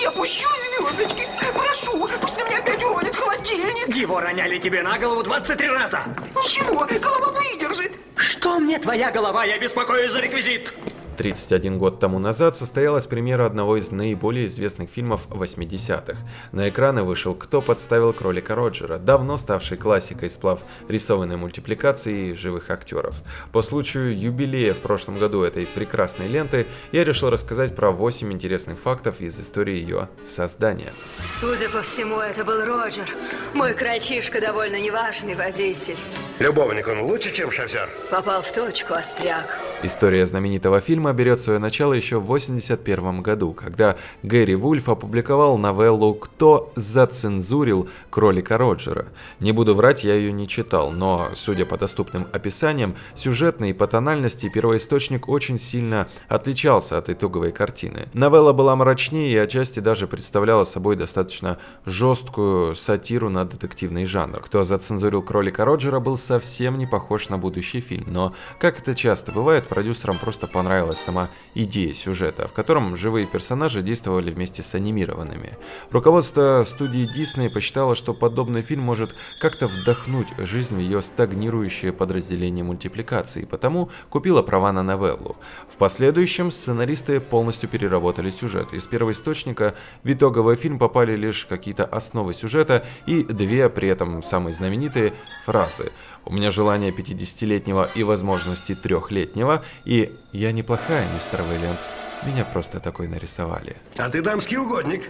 Я пущу звездочки. Прошу, пусть на меня опять уронит холодильник. Его роняли тебе на голову 23 раза. Ничего, голова выдержит. Что мне твоя голова? Я беспокоюсь за реквизит. 31 год тому назад состоялась премьера одного из наиболее известных фильмов 80-х. На экраны вышел «Кто подставил кролика Роджера», давно ставший классикой сплав рисованной мультипликации живых актеров. По случаю юбилея в прошлом году этой прекрасной ленты я решил рассказать про 8 интересных фактов из истории ее создания. Судя по всему, это был Роджер. Мой крольчишка довольно неважный водитель. Любовник он лучше, чем шофер? Попал в точку, остряк. История знаменитого фильма берет свое начало еще в 1981 году, когда Гэри Вульф опубликовал новеллу «Кто зацензурил кролика Роджера». Не буду врать, я ее не читал, но, судя по доступным описаниям, сюжетный и по тональности первоисточник очень сильно отличался от итоговой картины. Новелла была мрачнее и отчасти даже представляла собой достаточно жесткую сатиру на детективный жанр. «Кто зацензурил кролика Роджера» был совсем не похож на будущий фильм, но, как это часто бывает, продюсерам просто понравилась сама идея сюжета, в котором живые персонажи действовали вместе с анимированными. Руководство студии Disney посчитало, что подобный фильм может как-то вдохнуть жизнь в ее стагнирующее подразделение мультипликации, потому купила права на новеллу. В последующем сценаристы полностью переработали сюжет. Из первоисточника в итоговый фильм попали лишь какие-то основы сюжета и две, при этом самые знаменитые, фразы. «У меня желание 50-летнего и возможности трехлетнего» и «Я неплохая, мистер Вэллиант, меня просто такой нарисовали». А ты дамский угодник.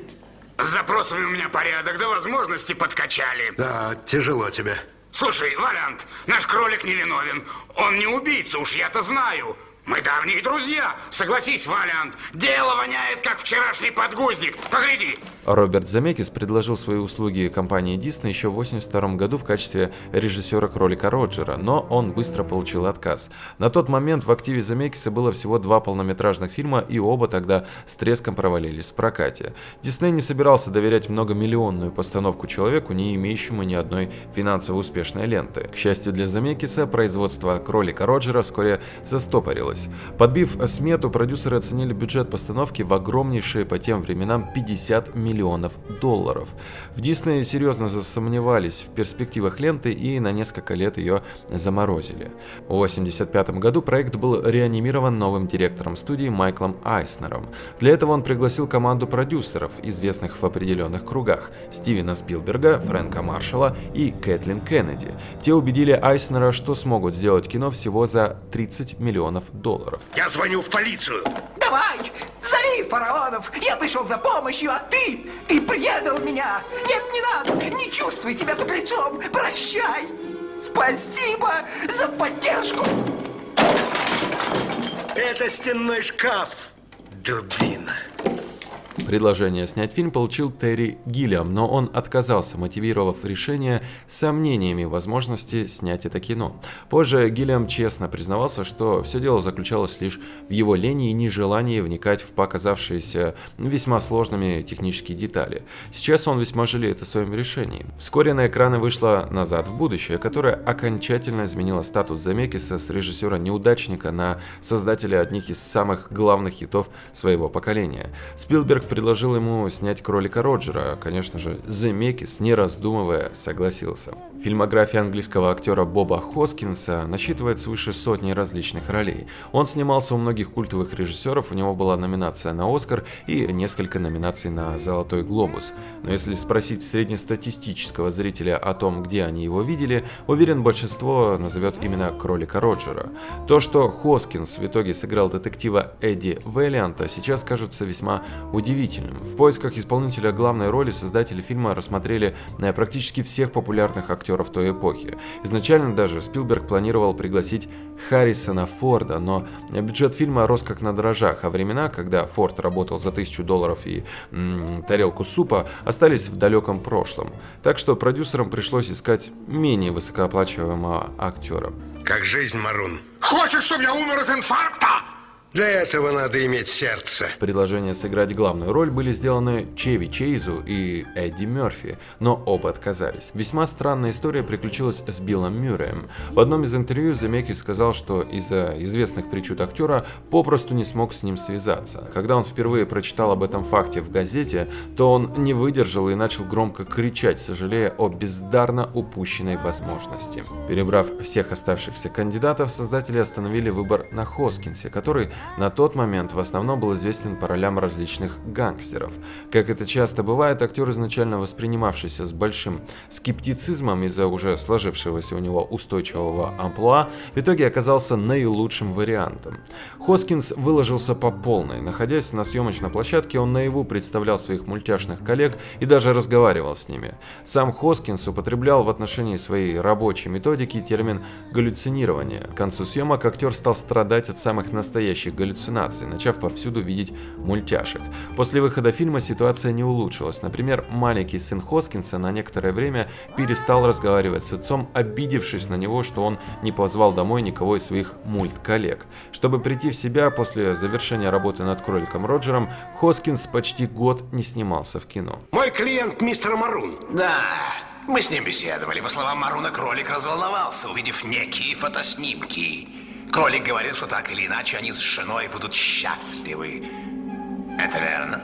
С запросами у меня порядок, да возможности подкачали. Да, тяжело тебе. Слушай, Валянт, наш кролик невиновен. Он не убийца, уж я-то знаю. Мы давние друзья. Согласись, Валиант, дело воняет, как вчерашний подгузник. Погляди. Роберт Замекис предложил свои услуги компании Disney еще в 1982 году в качестве режиссера кролика Роджера, но он быстро получил отказ. На тот момент в активе Замекиса было всего два полнометражных фильма, и оба тогда с треском провалились в прокате. Дисней не собирался доверять многомиллионную постановку человеку, не имеющему ни одной финансово успешной ленты. К счастью для Замекиса, производство кролика Роджера вскоре застопорилось. Подбив смету, продюсеры оценили бюджет постановки в огромнейшие по тем временам 50 миллионов долларов. В Дисней серьезно засомневались в перспективах ленты и на несколько лет ее заморозили. В 1985 году проект был реанимирован новым директором студии Майклом Айснером. Для этого он пригласил команду продюсеров, известных в определенных кругах, Стивена Спилберга, Фрэнка Маршалла и Кэтлин Кеннеди. Те убедили Айснера, что смогут сделать кино всего за 30 миллионов долларов. Я звоню в полицию. Давай, зови фараонов. Я пришел за помощью, а ты, ты предал меня. Нет, не надо. Не чувствуй себя под лицом. Прощай. Спасибо за поддержку. Это стенной шкаф. Дубина. Предложение снять фильм получил Терри Гиллиам, но он отказался, мотивировав решение сомнениями возможности снять это кино. Позже Гиллиам честно признавался, что все дело заключалось лишь в его лени и нежелании вникать в показавшиеся весьма сложными технические детали. Сейчас он весьма жалеет о своем решении. Вскоре на экраны вышла «Назад в будущее», которая окончательно изменила статус Замекиса с режиссера-неудачника на создателя одних из самых главных хитов своего поколения. Спилберг предложил ему снять кролика Роджера. Конечно же, Земекис, не раздумывая, согласился. Фильмография английского актера Боба Хоскинса насчитывает свыше сотни различных ролей. Он снимался у многих культовых режиссеров, у него была номинация на Оскар и несколько номинаций на Золотой Глобус. Но если спросить среднестатистического зрителя о том, где они его видели, уверен, большинство назовет именно кролика Роджера. То, что Хоскинс в итоге сыграл детектива Эдди Вэллианта, сейчас кажется весьма удивительным удивительным. В поисках исполнителя главной роли создатели фильма рассмотрели э, практически всех популярных актеров той эпохи. Изначально даже Спилберг планировал пригласить Харрисона Форда, но бюджет фильма рос как на дрожжах, а времена, когда Форд работал за тысячу долларов и м, тарелку супа, остались в далеком прошлом. Так что продюсерам пришлось искать менее высокооплачиваемого актера. Как жизнь, Марун. Хочешь, чтобы я умер от инфаркта? Для этого надо иметь сердце. Предложения сыграть главную роль были сделаны Чеви Чейзу и Эдди Мерфи, но оба отказались. Весьма странная история приключилась с Биллом Мюрреем. В одном из интервью Земекис сказал, что из-за известных причуд актера попросту не смог с ним связаться. Когда он впервые прочитал об этом факте в газете, то он не выдержал и начал громко кричать, сожалея о бездарно упущенной возможности. Перебрав всех оставшихся кандидатов, создатели остановили выбор на Хоскинсе, который на тот момент в основном был известен по ролям различных гангстеров. Как это часто бывает, актер, изначально воспринимавшийся с большим скептицизмом из-за уже сложившегося у него устойчивого амплуа, в итоге оказался наилучшим вариантом. Хоскинс выложился по полной. Находясь на съемочной площадке, он наяву представлял своих мультяшных коллег и даже разговаривал с ними. Сам Хоскинс употреблял в отношении своей рабочей методики термин галлюцинирование. К концу съемок актер стал страдать от самых настоящих галлюцинаций, начав повсюду видеть мультяшек. После выхода фильма ситуация не улучшилась. Например, маленький сын Хоскинса на некоторое время перестал разговаривать с отцом, обидевшись на него, что он не позвал домой никого из своих мульт-коллег. Чтобы прийти в себя после завершения работы над кроликом Роджером, Хоскинс почти год не снимался в кино. Мой клиент мистер Марун. Да, мы с ним беседовали. По словам Маруна, кролик разволновался, увидев некие фотоснимки. Кролик говорил, что так или иначе они с женой будут счастливы. Это верно?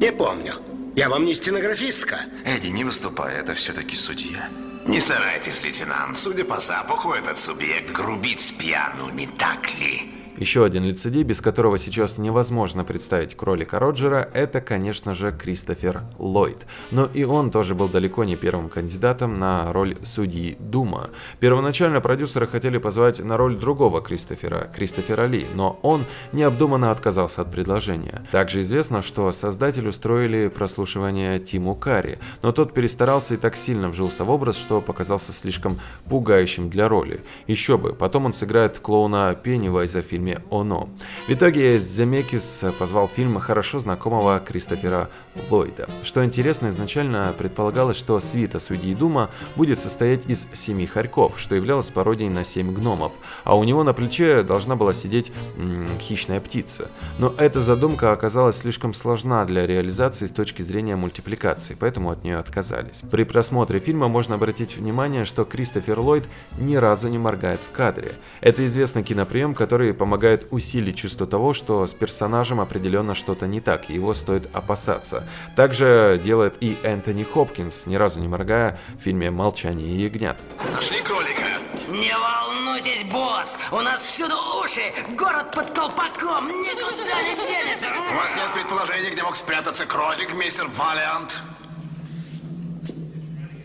Не помню. Я вам не стенографистка. Эдди, не выступай, это все-таки судья. Не старайтесь, лейтенант. Судя по запаху, этот субъект грубит с пьяну, не так ли? Еще один лицедей, без которого сейчас невозможно представить кролика Роджера, это, конечно же, Кристофер Ллойд. Но и он тоже был далеко не первым кандидатом на роль судьи Дума. Первоначально продюсеры хотели позвать на роль другого Кристофера, Кристофера Ли, но он необдуманно отказался от предложения. Также известно, что создатель устроили прослушивание Тиму Карри, но тот перестарался и так сильно вжился в образ, что показался слишком пугающим для роли. Еще бы, потом он сыграет клоуна Пеннивайза в фильме фильме «Оно». В итоге Земекис позвал фильм хорошо знакомого Кристофера Ллойда. Что интересно, изначально предполагалось, что свита судьи Дума будет состоять из семи хорьков, что являлось пародией на семь гномов, а у него на плече должна была сидеть м -м, хищная птица. Но эта задумка оказалась слишком сложна для реализации с точки зрения мультипликации, поэтому от нее отказались. При просмотре фильма можно обратить внимание, что Кристофер Ллойд ни разу не моргает в кадре. Это известный киноприем, который помогает помогает усилить чувство того, что с персонажем определенно что-то не так, и его стоит опасаться. Также делает и Энтони Хопкинс, ни разу не моргая, в фильме «Молчание ягнят». Нашли кролика? Не волнуйтесь, босс! У нас всюду уши! Город под колпаком! Никуда не денется! У вас нет предположений, где мог спрятаться кролик, мистер Валиант?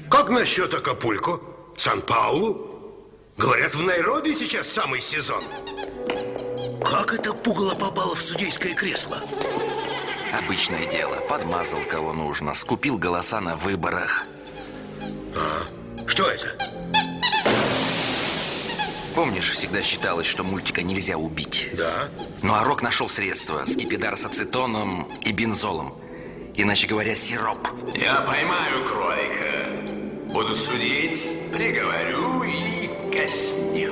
Как насчет Акапулько? Сан-Паулу? Говорят, в Найроби сейчас самый сезон. Как это пугало попало в судейское кресло? Обычное дело. Подмазал кого нужно. Скупил голоса на выборах. А, что это? Помнишь, всегда считалось, что мультика нельзя убить? Да. Ну а Рок нашел средства. Скипидар с ацетоном и бензолом. Иначе говоря, сироп. Я поймаю кролика. Буду судить, приговорю и его.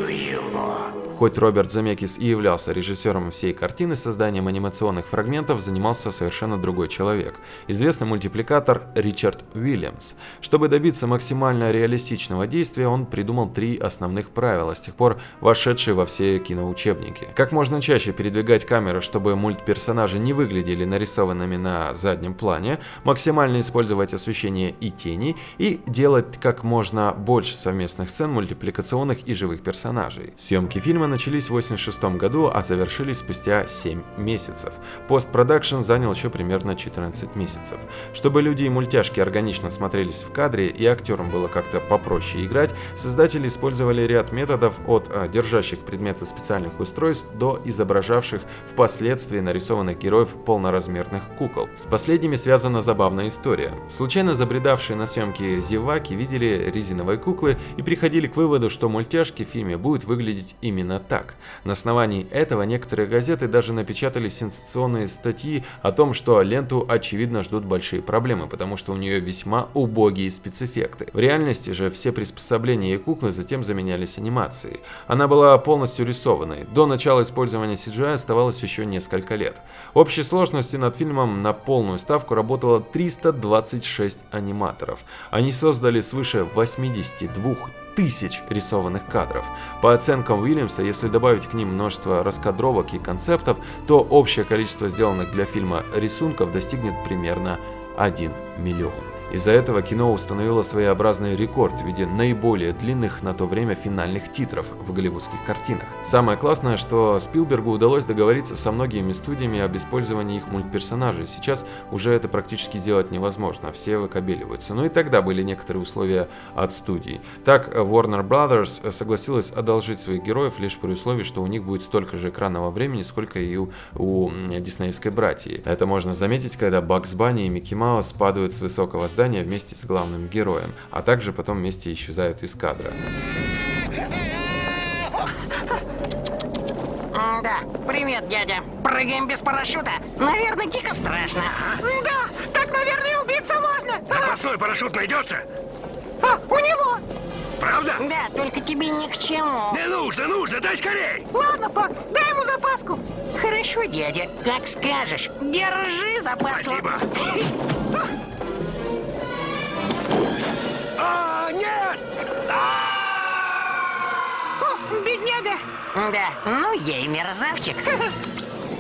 Хоть Роберт Замекис и являлся режиссером всей картины, созданием анимационных фрагментов занимался совершенно другой человек. Известный мультипликатор Ричард Уильямс. Чтобы добиться максимально реалистичного действия, он придумал три основных правила, с тех пор вошедшие во все киноучебники. Как можно чаще передвигать камеру, чтобы мультперсонажи не выглядели нарисованными на заднем плане, максимально использовать освещение и тени, и делать как можно больше совместных сцен мультипликационных и живых персонажей. Съемки фильма начались в 1986 году, а завершились спустя 7 месяцев. Постпродакшн занял еще примерно 14 месяцев. Чтобы люди и мультяшки органично смотрелись в кадре и актерам было как-то попроще играть, создатели использовали ряд методов от а, держащих предметы специальных устройств до изображавших впоследствии нарисованных героев полноразмерных кукол. С последними связана забавная история. Случайно забредавшие на съемки зеваки видели резиновые куклы и приходили к выводу, что мультяшки в фильме будут выглядеть именно именно так. На основании этого некоторые газеты даже напечатали сенсационные статьи о том, что ленту очевидно ждут большие проблемы, потому что у нее весьма убогие спецэффекты. В реальности же все приспособления и куклы затем заменялись анимацией. Она была полностью рисованной. До начала использования CGI оставалось еще несколько лет. Общей сложности над фильмом на полную ставку работало 326 аниматоров. Они создали свыше 82 тысяч рисованных кадров. По оценкам Уильямса, если добавить к ним множество раскадровок и концептов, то общее количество сделанных для фильма рисунков достигнет примерно 1 миллион. Из-за этого кино установило своеобразный рекорд в виде наиболее длинных на то время финальных титров в голливудских картинах. Самое классное, что Спилбергу удалось договориться со многими студиями об использовании их мультперсонажей. Сейчас уже это практически сделать невозможно, все выкобеливаются. Но и тогда были некоторые условия от студий. Так, Warner Brothers согласилась одолжить своих героев лишь при условии, что у них будет столько же экранного времени, сколько и у, у диснеевской братьи. Это можно заметить, когда Бакс Банни и Микки Маус падают с высокого здания здания вместе с главным героем, а также потом вместе исчезают из кадра. Да, привет, дядя. Прыгаем без парашюта. Наверное, дико страшно. Да, так, наверное, убиться можно. Запасной парашют найдется? А, у него. Правда? Да, только тебе ни к чему. Не нужно, нужно, дай скорей. Ладно, Пакс, дай ему запаску. Хорошо, дядя, как скажешь. Держи запаску. Спасибо. О, бедняга. Да, ну ей мерзавчик.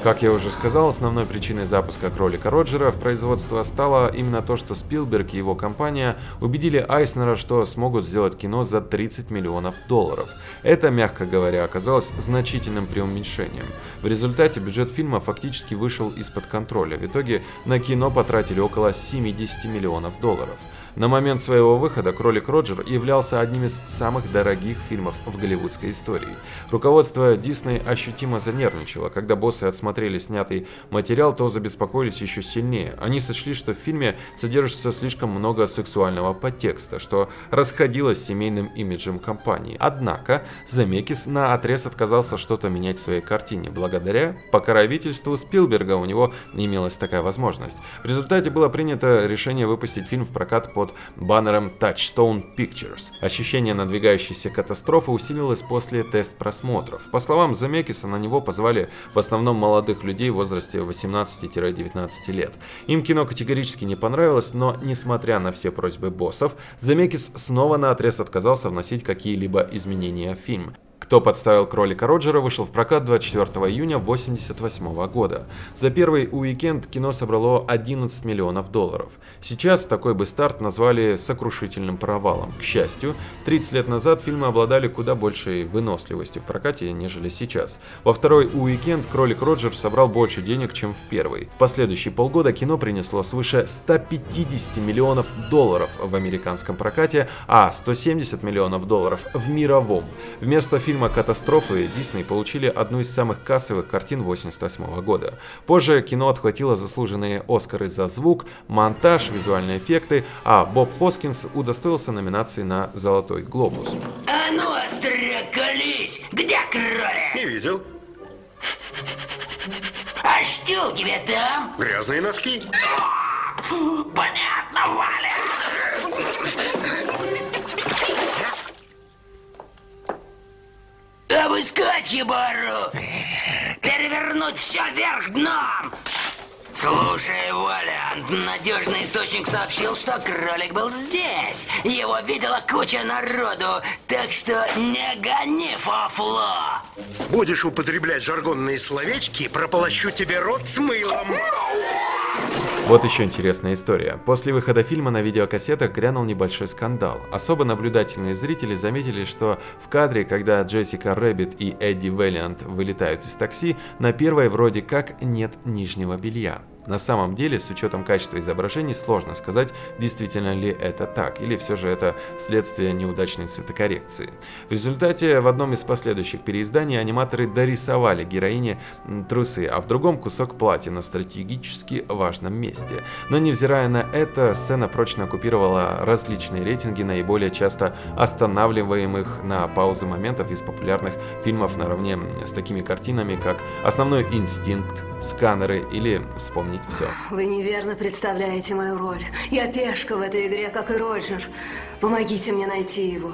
Как я уже сказал, основной причиной запуска кролика Роджера в производство стало именно то, что Спилберг и его компания убедили Айснера, что смогут сделать кино за 30 миллионов долларов. Это, мягко говоря, оказалось значительным преуменьшением. В результате бюджет фильма фактически вышел из-под контроля. В итоге на кино потратили около 70 миллионов долларов. На момент своего выхода «Кролик Роджер» являлся одним из самых дорогих фильмов в голливудской истории. Руководство Дисней ощутимо занервничало. Когда боссы отсмотрели снятый материал, то забеспокоились еще сильнее. Они сочли, что в фильме содержится слишком много сексуального подтекста, что расходилось с семейным имиджем компании. Однако Замекис на отрез отказался что-то менять в своей картине. Благодаря покровительству Спилберга у него имелась такая возможность. В результате было принято решение выпустить фильм в прокат под баннером Touchstone Pictures. Ощущение надвигающейся катастрофы усилилось после тест-просмотров. По словам Замекиса, на него позвали в основном молодых людей в возрасте 18-19 лет. Им кино категорически не понравилось, но несмотря на все просьбы боссов, Замекис снова на отрез отказался вносить какие-либо изменения в фильм. «Кто подставил кролика Роджера» вышел в прокат 24 июня 1988 года. За первый уикенд кино собрало 11 миллионов долларов. Сейчас такой бы старт назвали сокрушительным провалом. К счастью, 30 лет назад фильмы обладали куда большей выносливостью в прокате, нежели сейчас. Во второй уикенд «Кролик Роджер» собрал больше денег, чем в первый. В последующие полгода кино принесло свыше 150 миллионов долларов в американском прокате, а 170 миллионов долларов в мировом. Вместо фильма «Катастрофы» Дисней получили одну из самых кассовых картин 1988 года. Позже кино отхватило заслуженные Оскары за звук, монтаж, визуальные эффекты, а Боб Хоскинс удостоился номинации на «Золотой глобус». А ну, остро колись! Где кролик? Не видел. А что у тебя там? Грязные носки. Понятно, Валя. Обыскать хибару! Перевернуть все вверх дном! Слушай, Валя, надежный источник сообщил, что кролик был здесь. Его видела куча народу, так что не гони фуфло. Будешь употреблять жаргонные словечки, прополощу тебе рот с мылом. Вот еще интересная история. После выхода фильма на видеокассетах грянул небольшой скандал. Особо наблюдательные зрители заметили, что в кадре, когда Джессика Рэббит и Эдди Вэллиант вылетают из такси, на первой вроде как нет нижнего белья. На самом деле, с учетом качества изображений, сложно сказать, действительно ли это так, или все же это следствие неудачной цветокоррекции. В результате в одном из последующих переизданий аниматоры дорисовали героине трусы, а в другом кусок платья на стратегически важном месте. Но невзирая на это, сцена прочно оккупировала различные рейтинги наиболее часто останавливаемых на паузу моментов из популярных фильмов наравне с такими картинами, как «Основной инстинкт», «Сканеры» или «Вспомнить все». Вы неверно представляете мою роль. Я пешка в этой игре, как и Роджер. Помогите мне найти его.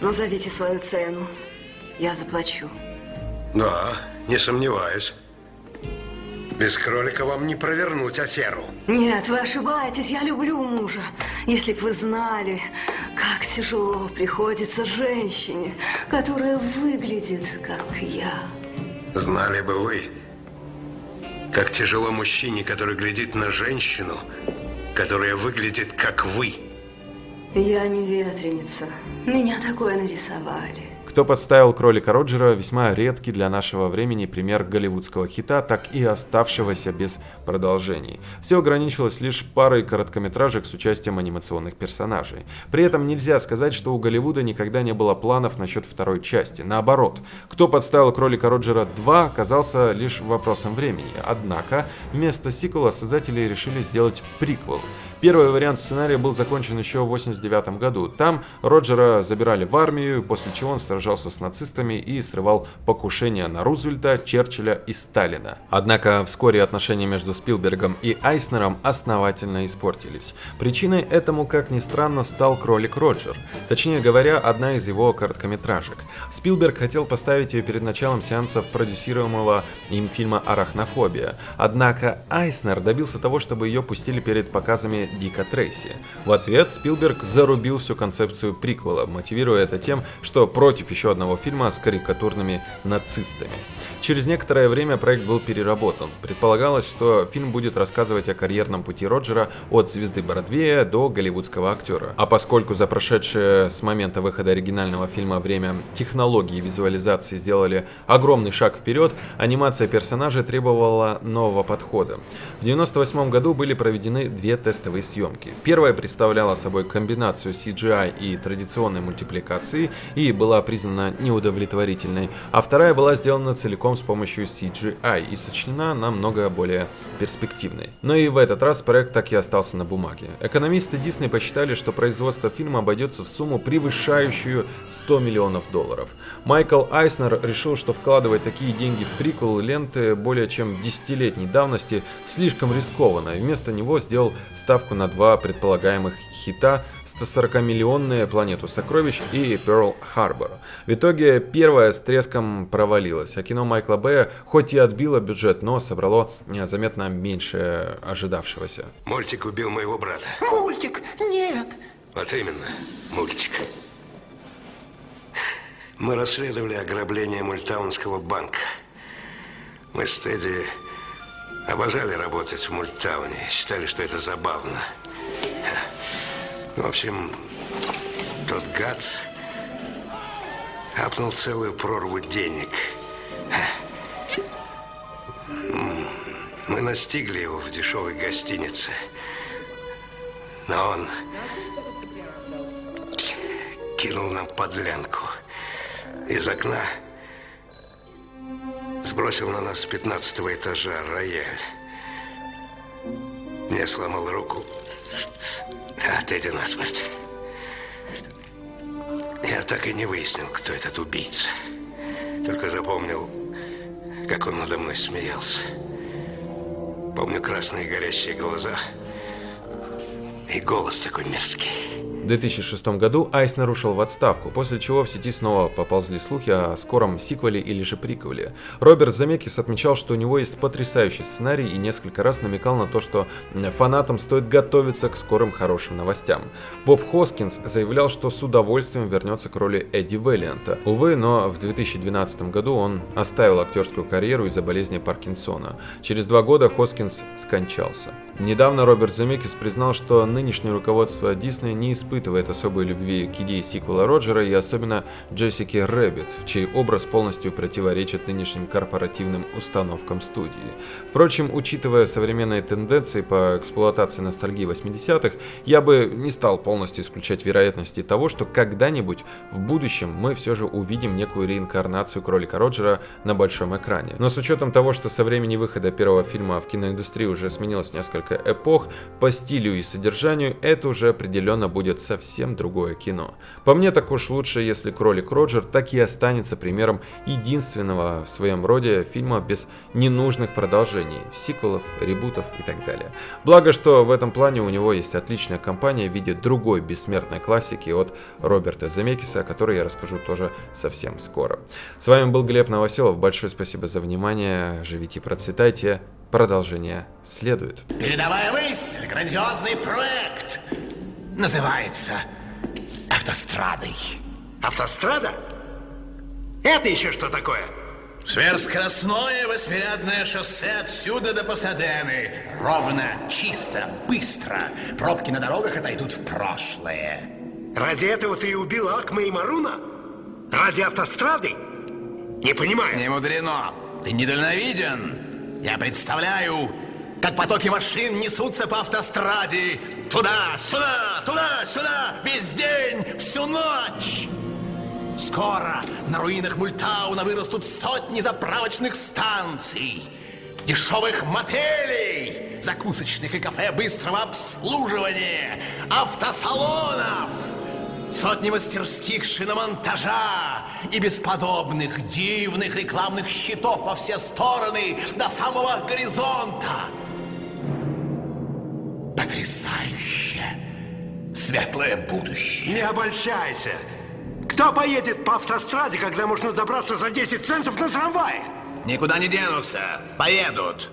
Назовите свою цену. Я заплачу. Да, не сомневаюсь. Без кролика вам не провернуть аферу. Нет, вы ошибаетесь. Я люблю мужа. Если бы вы знали, как тяжело приходится женщине, которая выглядит, как я. Знали бы вы, как тяжело мужчине, который глядит на женщину, которая выглядит, как вы. Я не ветреница. Меня такое нарисовали. Кто подставил кролика Роджера, весьма редкий для нашего времени пример голливудского хита, так и оставшегося без продолжений. Все ограничилось лишь парой короткометражек с участием анимационных персонажей. При этом нельзя сказать, что у Голливуда никогда не было планов насчет второй части. Наоборот, кто подставил кролика Роджера 2 оказался лишь вопросом времени. Однако, вместо сиквела создатели решили сделать приквел. Первый вариант сценария был закончен еще в 1989 году. Там Роджера забирали в армию, после чего он сражался с нацистами и срывал покушения на Рузвельта, Черчилля и Сталина. Однако вскоре отношения между Спилбергом и Айснером основательно испортились. Причиной этому, как ни странно, стал кролик Роджер. Точнее говоря, одна из его короткометражек. Спилберг хотел поставить ее перед началом сеансов продюсируемого им фильма «Арахнофобия». Однако Айснер добился того, чтобы ее пустили перед показами Дика Трейси. В ответ Спилберг зарубил всю концепцию приквела, мотивируя это тем, что против еще одного фильма с карикатурными нацистами. Через некоторое время проект был переработан. Предполагалось, что фильм будет рассказывать о карьерном пути Роджера от звезды Бродвея до голливудского актера. А поскольку за прошедшее с момента выхода оригинального фильма время технологии визуализации сделали огромный шаг вперед, анимация персонажей требовала нового подхода. В 1998 году были проведены две тестовые съемки. Первая представляла собой комбинацию CGI и традиционной мультипликации и была признана неудовлетворительной, а вторая была сделана целиком с помощью CGI и сочинена намного более перспективной. Но и в этот раз проект так и остался на бумаге. Экономисты Disney посчитали, что производство фильма обойдется в сумму превышающую 100 миллионов долларов. Майкл Айснер решил, что вкладывать такие деньги в приквел ленты более чем десятилетней давности слишком рискованно, и вместо него сделал ставку на два предполагаемых хита 140-миллионная «Планету сокровищ» и «Перл Харбор». В итоге первая с треском провалилась, а кино Майкла Бэя хоть и отбило бюджет, но собрало э, заметно меньше ожидавшегося. Мультик убил моего брата. Мультик? Нет. Вот именно, мультик. Мы расследовали ограбление Мультаунского банка. Мы с Тедди обожали работать в Мультауне, считали, что это забавно. В общем, тот Гац апнул целую прорву денег. Мы настигли его в дешевой гостинице. Но он кинул нам подлянку. Из окна сбросил на нас с 15 этажа рояль. Мне сломал руку, а Тедди насмерть. Я так и не выяснил, кто этот убийца. Только запомнил, как он надо мной смеялся. Помню красные горящие глаза и голос такой мерзкий. В 2006 году Айснер ушел в отставку, после чего в сети снова поползли слухи о скором сиквеле или же приквеле. Роберт Замекис отмечал, что у него есть потрясающий сценарий и несколько раз намекал на то, что фанатам стоит готовиться к скорым хорошим новостям. Боб Хоскинс заявлял, что с удовольствием вернется к роли Эдди Веллианта. Увы, но в 2012 году он оставил актерскую карьеру из-за болезни Паркинсона. Через два года Хоскинс скончался. Недавно Роберт Земекис признал, что нынешнее руководство Дисней не испытывает испытывает особой любви к идее сиквела Роджера и особенно Джессики Рэббит, чей образ полностью противоречит нынешним корпоративным установкам студии. Впрочем, учитывая современные тенденции по эксплуатации ностальгии 80-х, я бы не стал полностью исключать вероятности того, что когда-нибудь в будущем мы все же увидим некую реинкарнацию кролика Роджера на большом экране. Но с учетом того, что со времени выхода первого фильма в киноиндустрии уже сменилось несколько эпох, по стилю и содержанию это уже определенно будет совсем другое кино. По мне так уж лучше, если кролик Роджер так и останется примером единственного в своем роде фильма без ненужных продолжений, сиквелов, ребутов и так далее. Благо, что в этом плане у него есть отличная компания в виде другой бессмертной классики от Роберта Земекиса, о которой я расскажу тоже совсем скоро. С вами был Глеб Новоселов, большое спасибо за внимание, живите процветайте, продолжение следует. Передовая мысль, грандиозный проект. Называется «Автострадой». Автострада? Это еще что такое? Сверхскоростное восьмирядное шоссе отсюда до Пасадены. Ровно, чисто, быстро. Пробки на дорогах отойдут в прошлое. Ради этого ты и убил Акма и Маруна? Ради автострады? Не понимаю. Не мудрено. Ты недальновиден. Я представляю, как потоки машин несутся по автостраде. Туда, сюда, туда, сюда, весь день, всю ночь. Скоро на руинах Мультауна вырастут сотни заправочных станций, дешевых мотелей, закусочных и кафе быстрого обслуживания, автосалонов, сотни мастерских шиномонтажа и бесподобных дивных рекламных щитов во все стороны до самого горизонта. Потрясающе! Светлое будущее. Не обольщайся. Кто поедет по автостраде, когда можно добраться за 10 центов на трамвае? Никуда не денутся. Поедут.